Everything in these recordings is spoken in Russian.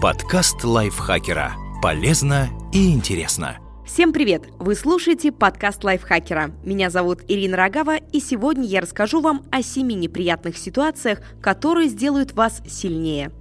Подкаст лайфхакера. Полезно и интересно. Всем привет! Вы слушаете подкаст лайфхакера. Меня зовут Ирина Рогава, и сегодня я расскажу вам о семи неприятных ситуациях, которые сделают вас сильнее.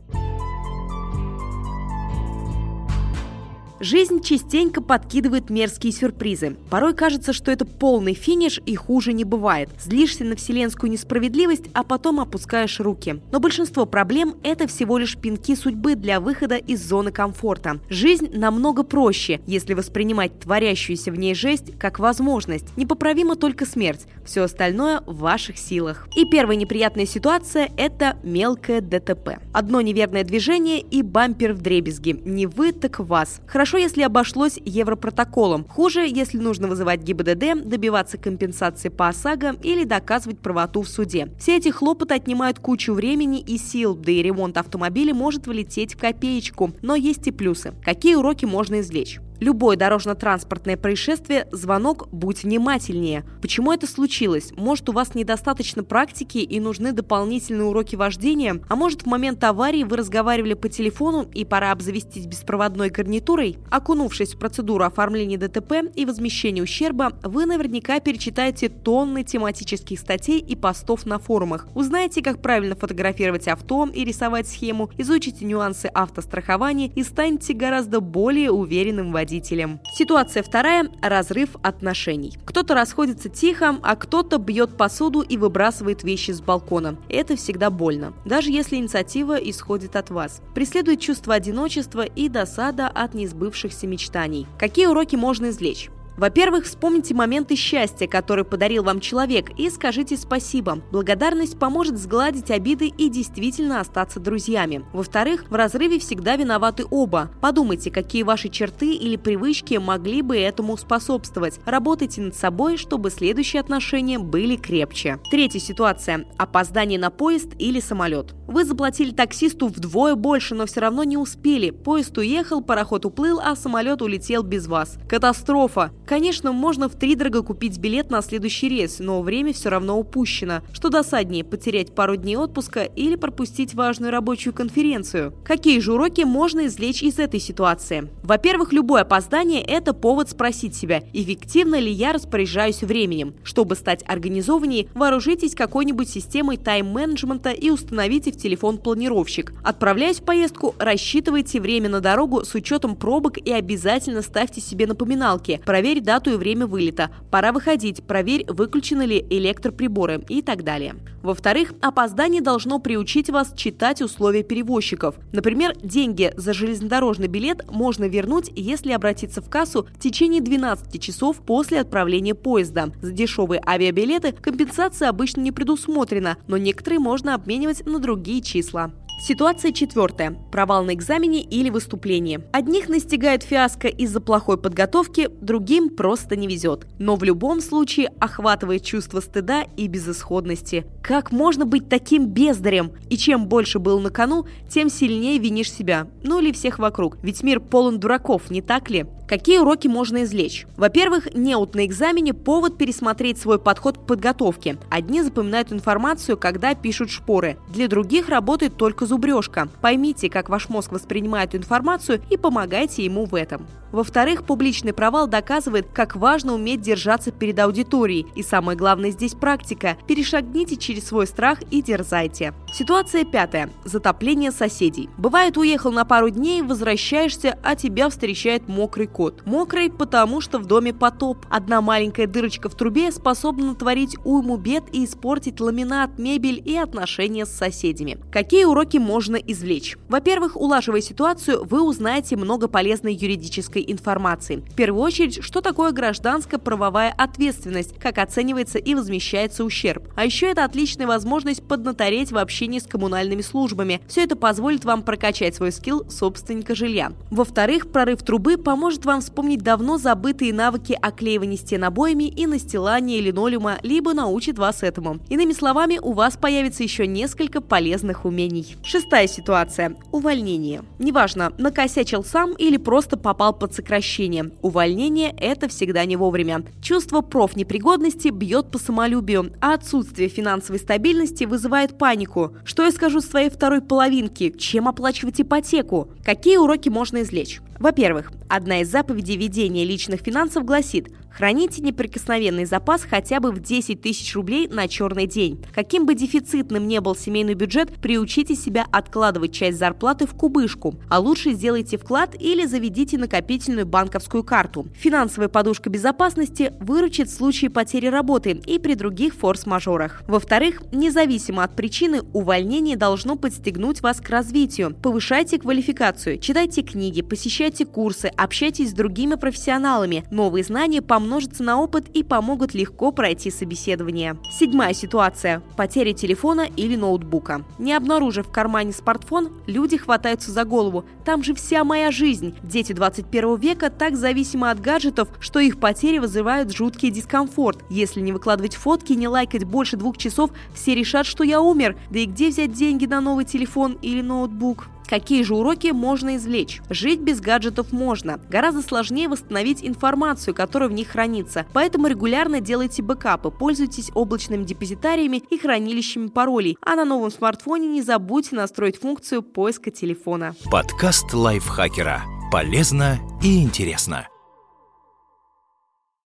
Жизнь частенько подкидывает мерзкие сюрпризы. Порой кажется, что это полный финиш и хуже не бывает. Злишься на вселенскую несправедливость, а потом опускаешь руки. Но большинство проблем – это всего лишь пинки судьбы для выхода из зоны комфорта. Жизнь намного проще, если воспринимать творящуюся в ней жесть как возможность. Непоправима только смерть. Все остальное в ваших силах. И первая неприятная ситуация – это мелкое ДТП. Одно неверное движение и бампер в дребезги. Не вы, так вас. Хорошо Хорошо, если обошлось европротоколом. Хуже, если нужно вызывать ГИБДД, добиваться компенсации по ОСАГО или доказывать правоту в суде. Все эти хлопоты отнимают кучу времени и сил, да и ремонт автомобиля может вылететь в копеечку. Но есть и плюсы. Какие уроки можно извлечь? Любое дорожно-транспортное происшествие – звонок «Будь внимательнее». Почему это случилось? Может, у вас недостаточно практики и нужны дополнительные уроки вождения? А может, в момент аварии вы разговаривали по телефону и пора обзавестись беспроводной гарнитурой? Окунувшись в процедуру оформления ДТП и возмещения ущерба, вы наверняка перечитаете тонны тематических статей и постов на форумах. Узнаете, как правильно фотографировать авто и рисовать схему, изучите нюансы автострахования и станете гораздо более уверенным водителем родителям. Ситуация вторая – разрыв отношений. Кто-то расходится тихо, а кто-то бьет посуду и выбрасывает вещи с балкона. Это всегда больно, даже если инициатива исходит от вас. Преследует чувство одиночества и досада от несбывшихся мечтаний. Какие уроки можно извлечь? Во-первых, вспомните моменты счастья, которые подарил вам человек, и скажите спасибо. Благодарность поможет сгладить обиды и действительно остаться друзьями. Во-вторых, в разрыве всегда виноваты оба. Подумайте, какие ваши черты или привычки могли бы этому способствовать. Работайте над собой, чтобы следующие отношения были крепче. Третья ситуация. Опоздание на поезд или самолет. Вы заплатили таксисту вдвое больше, но все равно не успели. Поезд уехал, пароход уплыл, а самолет улетел без вас. Катастрофа. Конечно, можно в три дорого купить билет на следующий рейс, но время все равно упущено. Что досаднее, потерять пару дней отпуска или пропустить важную рабочую конференцию? Какие же уроки можно извлечь из этой ситуации? Во-первых, любое опоздание – это повод спросить себя, эффективно ли я распоряжаюсь временем. Чтобы стать организованнее, вооружитесь какой-нибудь системой тайм-менеджмента и установите в телефон планировщик. Отправляясь в поездку, рассчитывайте время на дорогу с учетом пробок и обязательно ставьте себе напоминалки. Проверьте Проверь дату и время вылета. Пора выходить. Проверь, выключены ли электроприборы и так далее. Во-вторых, опоздание должно приучить вас читать условия перевозчиков. Например, деньги за железнодорожный билет можно вернуть, если обратиться в кассу в течение 12 часов после отправления поезда. За дешевые авиабилеты компенсация обычно не предусмотрена, но некоторые можно обменивать на другие числа. Ситуация четвертая. Провал на экзамене или выступлении. Одних настигает фиаско из-за плохой подготовки, другим просто не везет. Но в любом случае охватывает чувство стыда и безысходности. Как можно быть таким бездарем? И чем больше был на кону, тем сильнее винишь себя. Ну или всех вокруг. Ведь мир полон дураков, не так ли? Какие уроки можно извлечь? Во-первых, неуд на экзамене – повод пересмотреть свой подход к подготовке. Одни запоминают информацию, когда пишут шпоры. Для других работает только зубрежка. Поймите, как ваш мозг воспринимает информацию и помогайте ему в этом. Во-вторых, публичный провал доказывает, как важно уметь держаться перед аудиторией. И самое главное здесь практика. Перешагните через свой страх и дерзайте. Ситуация пятая. Затопление соседей. Бывает, уехал на пару дней, возвращаешься, а тебя встречает мокрый кот. Мокрый, потому что в доме потоп. Одна маленькая дырочка в трубе способна натворить уйму бед и испортить ламинат, мебель и отношения с соседями. Какие уроки можно извлечь? Во-первых, улаживая ситуацию, вы узнаете много полезной юридической информации. В первую очередь, что такое гражданская правовая ответственность, как оценивается и возмещается ущерб. А еще это отличная возможность поднатореть в общении с коммунальными службами. Все это позволит вам прокачать свой скилл собственника жилья. Во-вторых, прорыв трубы поможет вам вспомнить давно забытые навыки оклеивания стен обоями и настилания линолеума, либо научит вас этому. Иными словами, у вас появится еще несколько полезных умений. Шестая ситуация. Увольнение. Неважно, накосячил сам или просто попал под сокращение. Увольнение – это всегда не вовремя. Чувство профнепригодности бьет по самолюбию, а отсутствие финансовой стабильности вызывает панику. Что я скажу своей второй половинке? Чем оплачивать ипотеку? Какие уроки можно извлечь? Во-первых, одна из заповедей ведения личных финансов гласит Храните неприкосновенный запас хотя бы в 10 тысяч рублей на черный день. Каким бы дефицитным ни был семейный бюджет, приучите себя откладывать часть зарплаты в кубышку, а лучше сделайте вклад или заведите накопительную банковскую карту. Финансовая подушка безопасности выручит в случае потери работы и при других форс-мажорах. Во-вторых, независимо от причины, увольнение должно подстегнуть вас к развитию. Повышайте квалификацию, читайте книги, посещайте курсы, общайтесь с другими профессионалами. Новые знания помогут помножатся на опыт и помогут легко пройти собеседование. Седьмая ситуация – потеря телефона или ноутбука. Не обнаружив в кармане смартфон, люди хватаются за голову. Там же вся моя жизнь. Дети 21 века так зависимы от гаджетов, что их потери вызывают жуткий дискомфорт. Если не выкладывать фотки, не лайкать больше двух часов, все решат, что я умер. Да и где взять деньги на новый телефон или ноутбук? Какие же уроки можно извлечь? Жить без гаджетов можно. Гораздо сложнее восстановить информацию, которая в них хранится. Поэтому регулярно делайте бэкапы, пользуйтесь облачными депозитариями и хранилищами паролей. А на новом смартфоне не забудьте настроить функцию поиска телефона. Подкаст лайфхакера. Полезно и интересно.